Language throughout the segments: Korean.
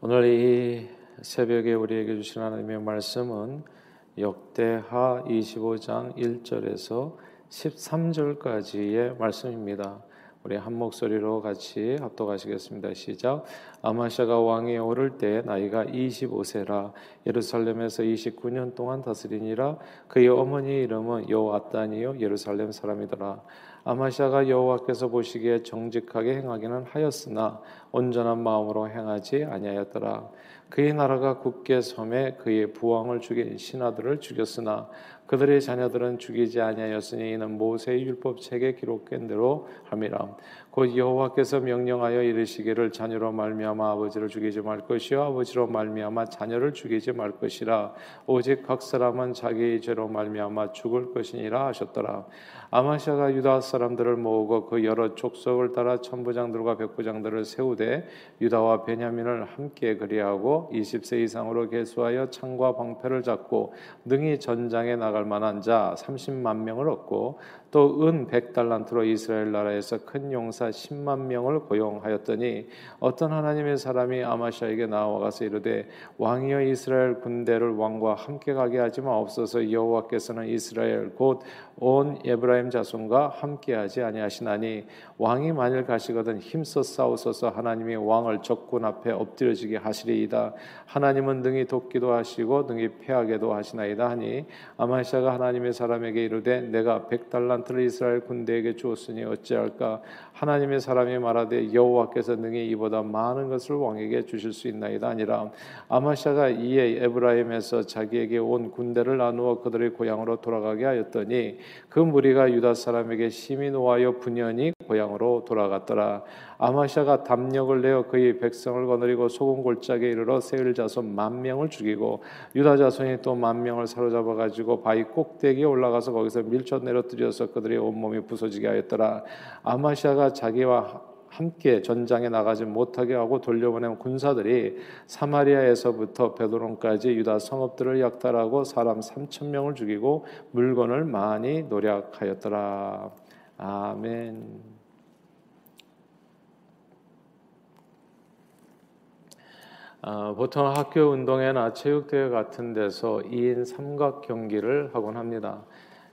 오늘 이 새벽에 우리에게 주신 하나님의 말씀은 역대하 25장 1절에서 13절까지의 말씀입니다. 우리 한 목소리로 같이 합독하시겠습니다. 시작. 아마샤가 왕에 오를 때 나이가 25세라 예루살렘에서 29년 동안 다스리니라 그의 어머니 이름은 여호아단이요 예루살렘 사람이더라. 아마샤가 여호와께서 보시기에 정직하게 행하기는 하였으나 온전한 마음으로 행하지 아니하였더라. 그의 나라가 굳게 섬에 그의 부왕을 죽인 신하들을 죽였으나 그들의 자녀들은 죽이지 아니하였으니 이는 모세의 율법책에 기록된 대로 함이라. 곧 여호와께서 명령하여 이르시기를 자녀로 말미암아 아버지를 죽이지 말 것이요 아버지로 말미암아 자녀를 죽이지 말 것이라. 오직 각 사람은 자기의 죄로 말미암아 죽을 것이니라 하셨더라. 아마샤가 유다 사람들을 모으고 그 여러 족속을 따라 천부장들과 백부장들을 세우되 유다와 베냐민을 함께 그리하고 20세 이상으로 계수하여 창과 방패를 잡고 능히 전장에 나갈 만한 자 30만 명을 얻고 또은 100달란트로 이스라엘 나라에서 큰 용사 10만 명을 고용하였더니 어떤 하나님의 사람이 아마샤에게 나와가서 이르되 왕이여 이스라엘 군대를 왕과 함께 가게 하지 마옵소서. 여호와께서는 이스라엘 곧 온 에브라임 자손과 함께하지 아니하시나니 왕이 만일 가시거든 힘써 싸우소서 하나님이 왕을 적군 앞에 엎드려지게 하시리이다. 하나님은 능히 돕기도 하시고 능히 패하게도 하시나이다 하니 아마샤가 하나님의 사람에게 이르되 내가 백 달란트를 이스라엘 군대에게 주었으니 어찌할까? 하나님의 사람이 말하되 여호와께서 능히 이보다 많은 것을 왕에게 주실 수 있나이다 아니라. 아마샤가 이에 에브라임에서 자기에게 온 군대를 나누어 그들의 고향으로 돌아가게 하였더니 그 무리가 유다 사람에게 심히 노하여 분연히 고향으로 돌아갔더라. 아마샤가 담력을 내어 그의 백성을 거느리고 소금 골짜기에 이르러 세일 자손 만 명을 죽이고 유다 자손이 또 만 명을 사로잡아 가지고 바위 꼭대기에 올라가서 거기서 밀쳐 내려뜨려서 그들의 온몸이 부서지게 하였더라. 아마샤가 자기와 함께 전장에 나가지 못하게 하고 돌려보낸 군사들이 사마리아에서부터 베드론까지 유다 성읍들을 약탈하고 사람 3천 명을 죽이고 물건을 많이 노력하였더라. 아멘. 어, 보통 학교 운동회나 체육대회 같은 데서 2인 삼각 경기를 하곤 합니다.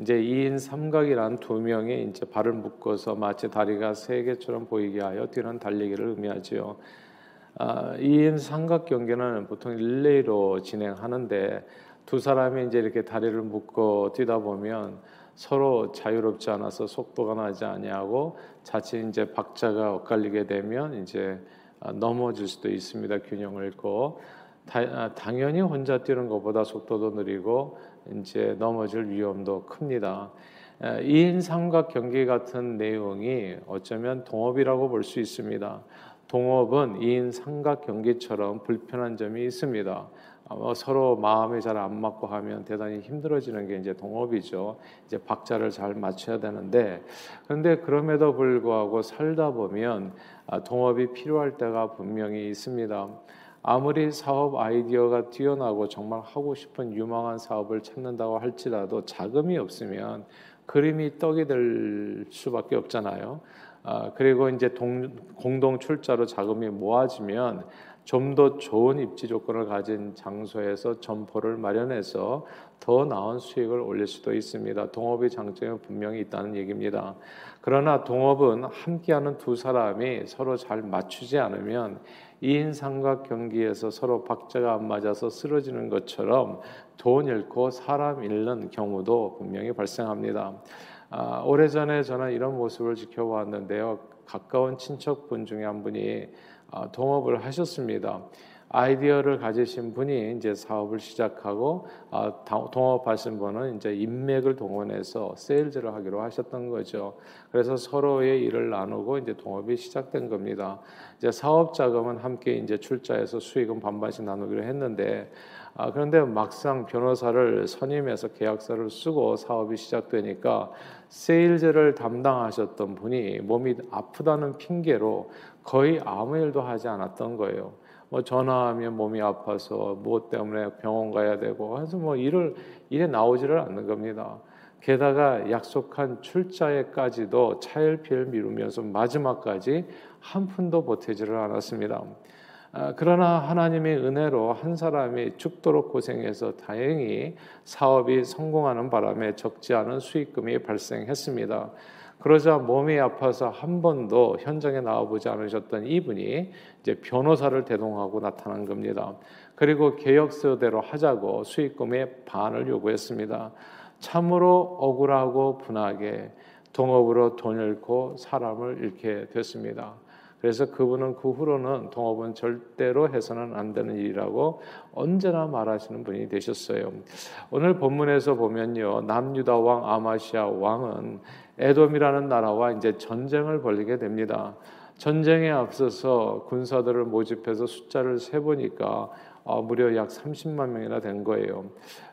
이제 2인 삼각이란 두 명이 이제 발을 묶어서 마치 다리가 세 개처럼 보이게 하여 뛰는 달리기를 의미하지요. 아, 2인 삼각 경기는 보통 릴레이로 진행하는데 두 사람이 이제 이렇게 다리를 묶어 뛰다 보면 서로 자유롭지 않아서 속도가 나지 아니하고 자칫 이제 박자가 엇갈리게 되면 이제 아, 넘어질 수도 있습니다. 균형을 잃고 아, 당연히 혼자 뛰는 것보다 속도도 느리고 이제 넘어질 위험도 큽니다. 2인 삼각 경기 같은 내용이 어쩌면 동업이라고 볼 수 있습니다. 동업은 2인 삼각 경기처럼 불편한 점이 있습니다. 뭐 서로 마음이 잘 안 맞고 하면 대단히 힘들어지는 게 이제 동업이죠. 이제 박자를 잘 맞춰야 되는데 그런데 그럼에도 불구하고 살다 보면 아, 동업이 필요할 때가 분명히 있습니다. 아무리 사업 아이디어가 뛰어나고 정말 하고 싶은 유망한 사업을 찾는다고 할지라도 자금이 없으면 그림이 떡이 될 수밖에 없잖아요. 아, 그리고 이제 동, 공동 출자로 자금이 모아지면 좀 더 좋은 입지 조건을 가진 장소에서 점포를 마련해서 더 나은 수익을 올릴 수도 있습니다. 동업의 장점이 분명히 있다는 얘기입니다. 그러나 동업은 함께하는 두 사람이 서로 잘 맞추지 않으면 2인 삼각 경기에서 서로 박자가 안 맞아서 쓰러지는 것처럼 돈 잃고 사람 잃는 경우도 분명히 발생합니다. 아, 오래전에 저는 이런 모습을 지켜보았는데요. 가까운 친척분 중에 한 분이 아, 동업을 하셨습니다. 아이디어를 가지신 분이 이제 사업을 시작하고 아, 동업하신 분은 이제 인맥을 동원해서 세일즈를 하기로 하셨던 거죠. 그래서 서로의 일을 나누고 이제 동업이 시작된 겁니다. 이제 사업 자금은 함께 이제 출자해서 수익은 반반씩 나누기로 했는데 아, 그런데 막상 변호사를 선임해서 계약서를 쓰고 사업이 시작되니까 세일즈를 담당하셨던 분이 몸이 아프다는 핑계로 거의 아무 일도 하지 않았던 거예요. 뭐 전화하면 몸이 아파서 무엇 때문에 병원 가야 되고 해서 뭐 일을 일에 나오지를 않는 겁니다. 게다가 약속한 출자에까지도 차일피일 미루면서 마지막까지 한 푼도 보태지를 않았습니다. 아, 그러나 하나님의 은혜로 한 사람이 죽도록 고생해서 다행히 사업이 성공하는 바람에 적지 않은 수익금이 발생했습니다. 그러자 몸이 아파서 한 번도 현장에 나와보지 않으셨던 이분이 이제 변호사를 대동하고 나타난 겁니다. 그리고 계약서대로 하자고 수익금의 반을 요구했습니다. 참으로 억울하고 분하게 동업으로 돈 잃고 사람을 잃게 됐습니다. 그래서 그분은 그 후로는 동업은 절대로 해서는 안 되는 일이라고 언제나 말하시는 분이 되셨어요. 오늘 본문에서 보면요. 남유다 왕 아마시아 왕은 에돔이라는 나라와 이제 전쟁을 벌이게 됩니다. 전쟁에 앞서서 군사들을 모집해서 숫자를 세 보니까 어, 무려 약 30만 명이나 된 거예요.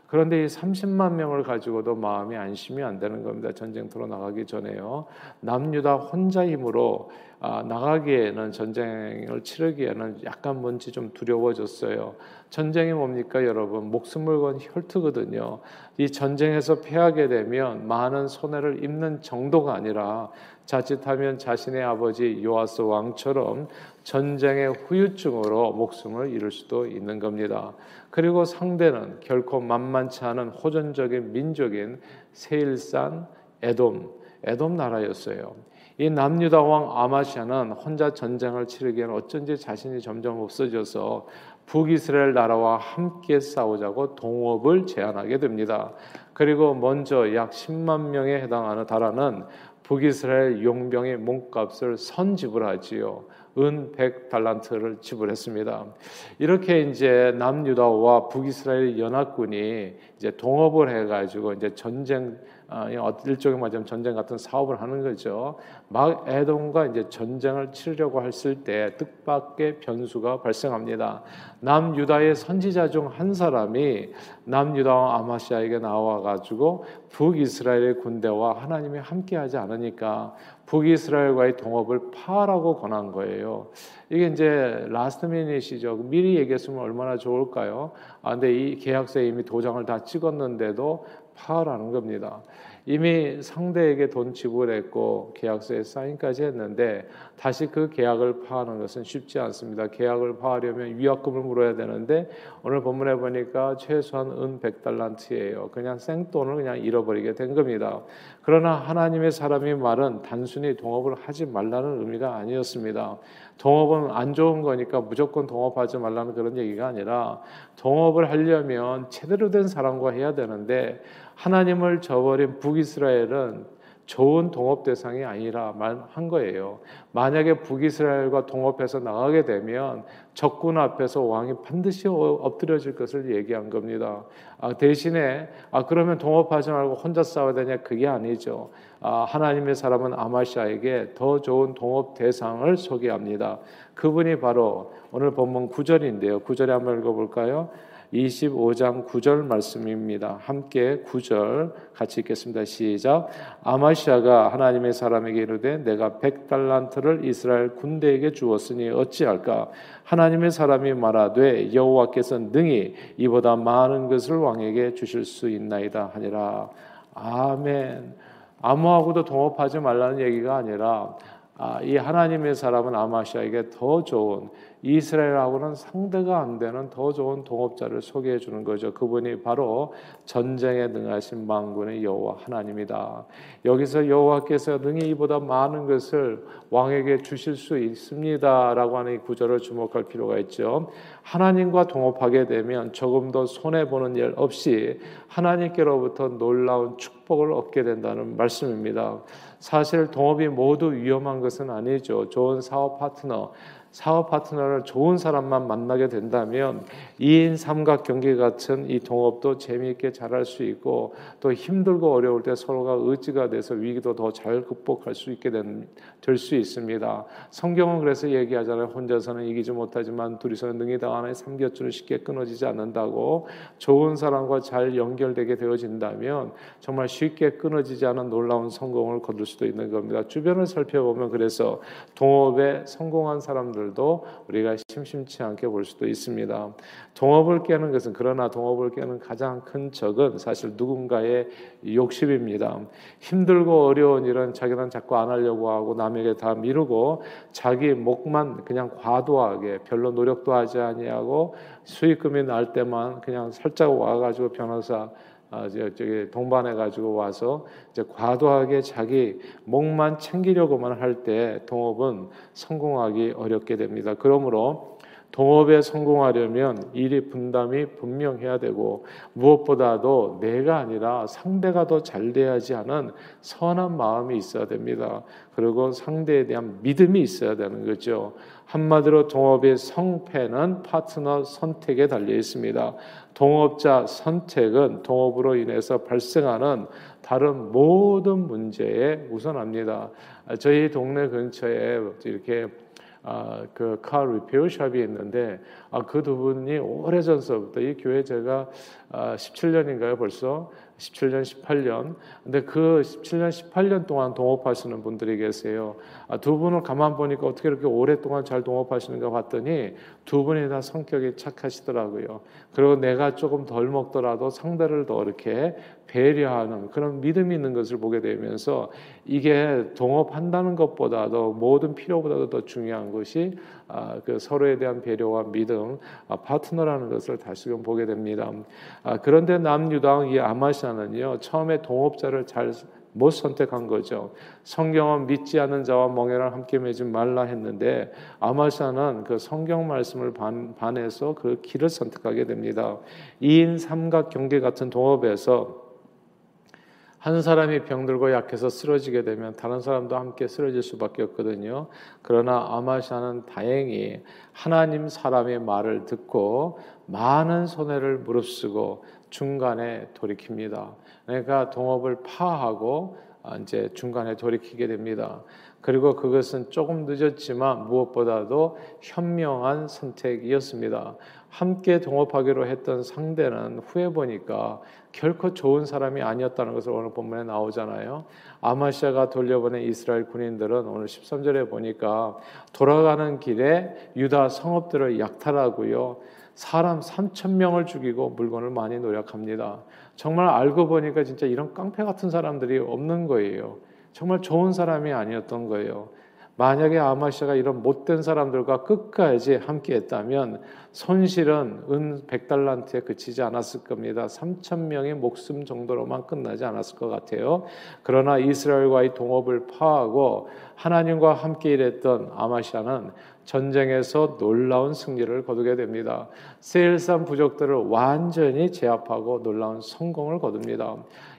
그런데 이 30만 명을 가지고도 마음이 안심이 안 되는 겁니다. 전쟁터로 나가기 전에요. 남유다 혼자 힘으로 아, 나가기에는 전쟁을 치르기에는 약간 뭔지 좀 두려워졌어요. 전쟁이 뭡니까, 여러분? 목숨을 건 혈투거든요. 이 전쟁에서 패하게 되면 많은 손해를 입는 정도가 아니라 자칫하면 자신의 아버지 요아스 왕처럼 전쟁의 후유증으로 목숨을 잃을 수도 있는 겁니다. 그리고 상대는 결코 만만치 않은 호전적인 민족인 세일산 에돔, 에돔 나라였어요. 이 남유다 왕 아마시아는 혼자 전쟁을 치르기에는 어쩐지 자신이 점점 없어져서 북이스라엘 나라와 함께 싸우자고 동업을 제안하게 됩니다. 그리고 먼저 약 10만 명에 해당하는 달하는 북이스라엘 용병의 몸값을 선지불하지요. 은 100달란트를 지불했습니다. 이렇게 이제 남유다와 북이스라엘 연합군이 이제 동업을 해가지고 이제 전쟁 아, 일종의 말하자면 전쟁 같은 사업을 하는 거죠. 막 에돔과 이제 전쟁을 치르려고 했을 때 뜻밖의 변수가 발생합니다. 남유다의 선지자 중 한 사람이 남유다 왕 아마샤에게 나와 가지고 북이스라엘의 군대와 하나님이 함께하지 않으니까 북이스라엘과의 동업을 파라고 권한 거예요. 이게 이제 last minute이죠. 미리 얘기했으면 얼마나 좋을까요? 아, 근데 이 계약서에 이미 도장을 다 찍었는데도 파라는 겁니다. 이미 상대에게 돈 지불했고 계약서에 사인까지 했는데 다시 그 계약을 파하는 것은 쉽지 않습니다. 계약을 파하려면 위약금을 물어야 되는데 오늘 본문에 보니까 최소한 은 100달란트예요. 그냥 생돈을 그냥 잃어버리게 된 겁니다. 그러나 하나님의 사람이 말은 단순히 동업을 하지 말라는 의미가 아니었습니다. 동업은 안 좋은 거니까 무조건 동업하지 말라는 그런 얘기가 아니라 동업을 하려면 제대로 된 사람과 해야 되는데 하나님을 저버린 북이스라엘은 좋은 동업 대상이 아니라만 한 거예요. 만약에 북이스라엘과 동업해서 나가게 되면 적군 앞에서 왕이 반드시 어, 엎드려질 것을 얘기한 겁니다. 아, 대신에 아 그러면 동업하지 말고 혼자 싸워야 되냐 그게 아니죠. 아, 하나님의 사람은 아마시아에게 더 좋은 동업 대상을 소개합니다. 그분이 바로 오늘 본문 9절인데요. 9절에 한번 읽어볼까요? 25장 9절 말씀입니다. 함께 9절 같이 읽겠습니다. 시작. 아마시아가 하나님의 사람에게 이르되 내가 100달란트를 이스라엘 군대에게 주었으니 어찌할까? 하나님의 사람이 말하되 여호와께서 능히 이보다 많은 것을 왕에게 주실 수 있나이다 하니라. 아멘. 아무하고도 동업하지 말라는 얘기가 아니라 아, 이 하나님의 사람은 아마시아에게 더 좋은 이스라엘하고는 상대가 안 되는 더 좋은 동업자를 소개해 주는 거죠. 그분이 바로 전쟁에 능하신 만군의 여호와 하나님이다. 여기서 여호와께서 능히 이보다 많은 것을 왕에게 주실 수 있습니다라고 하는 이 구절을 주목할 필요가 있죠. 하나님과 동업하게 되면 조금 더 손해 보는 일 없이 하나님께로부터 놀라운 축복을 얻게 된다는 말씀입니다. 사실 동업이 모두 위험한 것은 아니죠. 좋은 사업 파트너, 사업 파트너를 좋은 사람만 만나게 된다면 2인 삼각 경기 같은 이 동업도 재미있게 잘할 수 있고 또 힘들고 어려울 때 서로가 의지가 돼서 위기도 더 잘 극복할 수 있게 될 수 있습니다. 성경은 그래서 얘기하잖아요. 혼자서는 이기지 못하지만 둘이서는 능히 당하는 삼겹줄은 쉽게 끊어지지 않는다고 좋은 사람과 잘 연결되게 되어진다면 정말 쉽게 끊어지지 않은 놀라운 성공을 거둘 수도 있는 겁니다. 주변을 살펴보면 그래서 동업에 성공한 사람들 사람들도 우리가 심심치 않게 볼 수도 있습니다. 동업을 깨는 것은 그러나 동업을 깨는 가장 큰 적은 사실 누군가의 욕심입니다. 힘들고 어려운 일은 자기는 자꾸 안 하려고 하고 남 에게 다 미루고 자기 목만 그냥 과도하게 별로 노력도 하지 아니하고 수익금이 날 때만 그냥 살짝 와가지고 변호사 아, 저기 동반해 가지고 와서 이제 과도하게 자기 목만 챙기려고만 할 때 동업은 성공하기 어렵게 됩니다. 그러므로 동업에 성공하려면 일이 분담이 분명해야 되고 무엇보다도 내가 아니라 상대가 더 잘 돼야지 하는 선한 마음이 있어야 됩니다. 그리고 상대에 대한 믿음이 있어야 되는 거죠. 한마디로 동업의 성패는 파트너 선택에 달려 있습니다. 동업자 선택은 동업으로 인해서 발생하는 다른 모든 문제에 우선합니다. 저희 동네 근처에 이렇게 아, 그카 리페어 샵이 있는데 아, 그 두 분이 오래전서부터 이 교회 제가 아, 17년인가요 벌써 17년, 18년. 근데 그 17년, 18년 동안 동업하시는 분들이 계세요. 아, 두 분을 가만 보니까 어떻게 이렇게 오랫동안 잘 동업하시는가 봤더니 두 분이 다 성격이 착하시더라고요. 그리고 내가 조금 덜 먹더라도 상대를 더 이렇게 배려하는 그런 믿음이 있는 것을 보게 되면서 이게 동업한다는 것보다도 모든 필요보다도 더 중요한 것이 아, 그 서로에 대한 배려와 믿음, 아, 파트너라는 것을 다시금 보게 됩니다. 아, 그런데 남유당 이 아마샤는요 처음에 동업자를 잘못 선택한 거죠. 성경은 믿지 않는 자와 멍에랑 함께 매지 말라 했는데 아마샤는 그 성경 말씀을 반, 반해서 그 길을 선택하게 됩니다. 2인 삼각 경계 같은 동업에서 한 사람이 병들고 약해서 쓰러지게 되면 다른 사람도 함께 쓰러질 수밖에 없거든요. 그러나 아마샤는 다행히 하나님 사람의 말을 듣고 많은 손해를 무릅쓰고 중간에 돌이킵니다. 그러니까 동업을 파하고 이제 중간에 돌이키게 됩니다. 그리고 그것은 조금 늦었지만 무엇보다도 현명한 선택이었습니다. 함께 동업하기로 했던 상대는 후에 보니까 결코 좋은 사람이 아니었다는 것을 오늘 본문에 나오잖아요. 아마시아가 돌려보낸 이스라엘 군인들은 오늘 13절에 보니까 돌아가는 길에 유다 성읍들을 약탈하고요. 사람 3천 명을 죽이고 물건을 많이 노력합니다. 정말 알고 보니까 진짜 이런 깡패 같은 사람들이 없는 거예요. 정말 좋은 사람이 아니었던 거예요. 만약에 아마시아가 이런 못된 사람들과 끝까지 함께 했다면 손실은 은 100달란트에 그치지 않았을 겁니다. 3천 명의 목숨 정도로만 끝나지 않았을 것 같아요. 그러나 이스라엘과의 동업을 파하고 하나님과 함께 일했던 아마시아는 전쟁에서 놀라운 승리를 거두게 됩니다. 세일산 부족들을 완전히 제압하고 놀라운 성공을 거둡니다.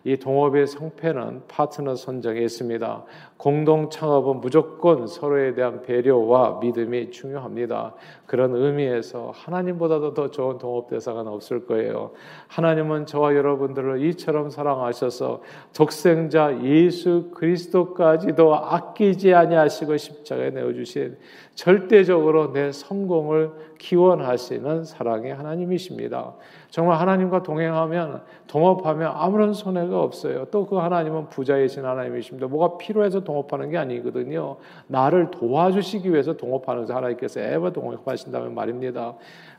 이 동업의 성패는 파트너 선정에 있습니다. 공동 창업은 무조건 서로에 대한 배려와 믿음이 중요합니다. 그런 의미에서 하나님보다도 더 좋은 동업 대상은 없을 거예요. 하나님은 저와 여러분들을 이처럼 사랑하셔서 독생자 예수 그리스도까지도 아끼지 아니하시고 십자가에 내어 주신 절대적으로 내 성공을 기원하시는 사랑의 하나님이십니다. 정말 하나님과 동행하면 동업하면 아무런 손해가 없어요. 또 그 하나님은 부자이신 하나님이십니다. 뭐가 필요해서 동업하는 게 아니거든요. 나를 도와주시기 위해서 동업하는 하나님께서 에버 동업하신다면 말입니다.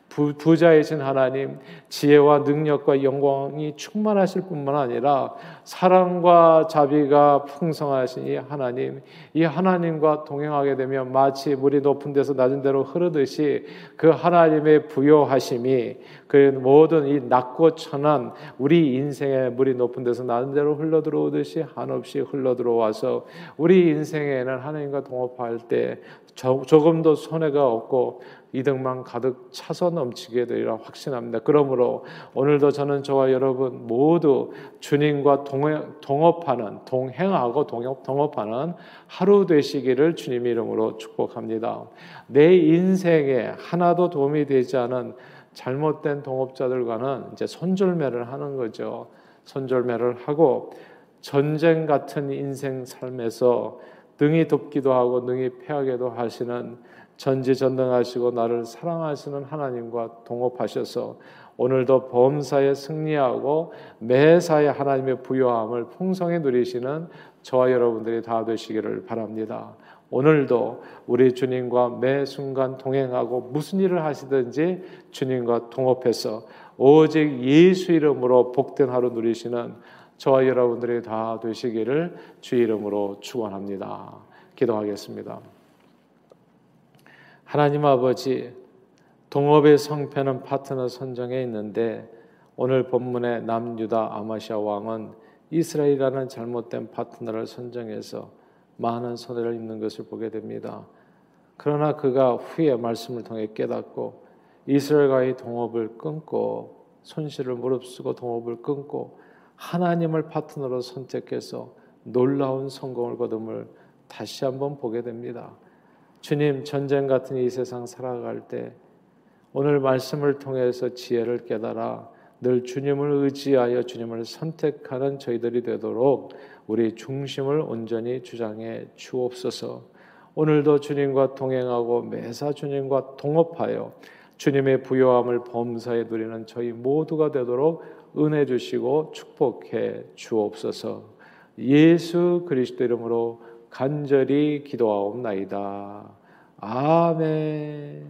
부, 부자이신 하나님, 지혜와 능력과 영광이 충만하실 뿐만 아니라 사랑과 자비가 풍성하신 이 하나님, 이 하나님과 동행하게 되면 마치 물이 높은 데서 낮은 데로 흐르듯이 그 하나님의 부여하심이 그 모든 이 낮고 천한 우리 인생에 물이 높은 데서 낮은 데로 흘러 들어오듯이 한없이 흘러 들어와서 우리 인생에는 하나님과 동업할 때 조금도 손해가 없고 이득만 가득 차서 넘치게 되리라 확신합니다. 그러므로 오늘도 저는 저와 여러분 모두 주님과 동업하는 동행하고 동업, 동업 하는 하루 되시기를 주님 이름으로 축복합니다. 내 인생에 하나도 도움이 되지 않은 잘못된 동업자들과는 이제 손절매를 하는 거죠. 손절매를 하고 전쟁 같은 인생 삶에서 능히 돕기도 하고 능히 패하게도 하시는 전지전능하시고 나를 사랑하시는 하나님과 동업하셔서 오늘도 범사에 승리하고 매사에 하나님의 부요함을 풍성히 누리시는 저와 여러분들이 다 되시기를 바랍니다. 오늘도 우리 주님과 매 순간 동행하고 무슨 일을 하시든지 주님과 동업해서 오직 예수 이름으로 복된 하루 누리시는 저와 여러분들이 다 되시기를 주 이름으로 축원합니다. 기도하겠습니다. 하나님 아버지 동업의 성패는 파트너 선정에 있는데 오늘 본문의 남유다 아마시아 왕은 이스라엘이라는 잘못된 파트너를 선정해서 많은 손해를 입는 것을 보게 됩니다. 그러나 그가 후에 말씀을 통해 깨닫고 이스라엘과의 동업을 끊고 손실을 무릅쓰고 동업을 끊고 하나님을 파트너로 선택해서 놀라운 성공을 거둠을 다시 한번 보게 됩니다. 주님 전쟁 같은 이 세상 살아갈 때 오늘 말씀을 통해서 지혜를 깨달아 늘 주님을 의지하여 주님을 선택하는 저희들이 되도록 우리 중심을 온전히 주장해 주옵소서. 오늘도 주님과 동행하고 매사 주님과 동업하여 주님의 부요함을 범사에 누리는 저희 모두가 되도록 은혜 주시고 축복해 주옵소서. 예수 그리스도 이름으로 간절히 기도하옵나이다. 아멘.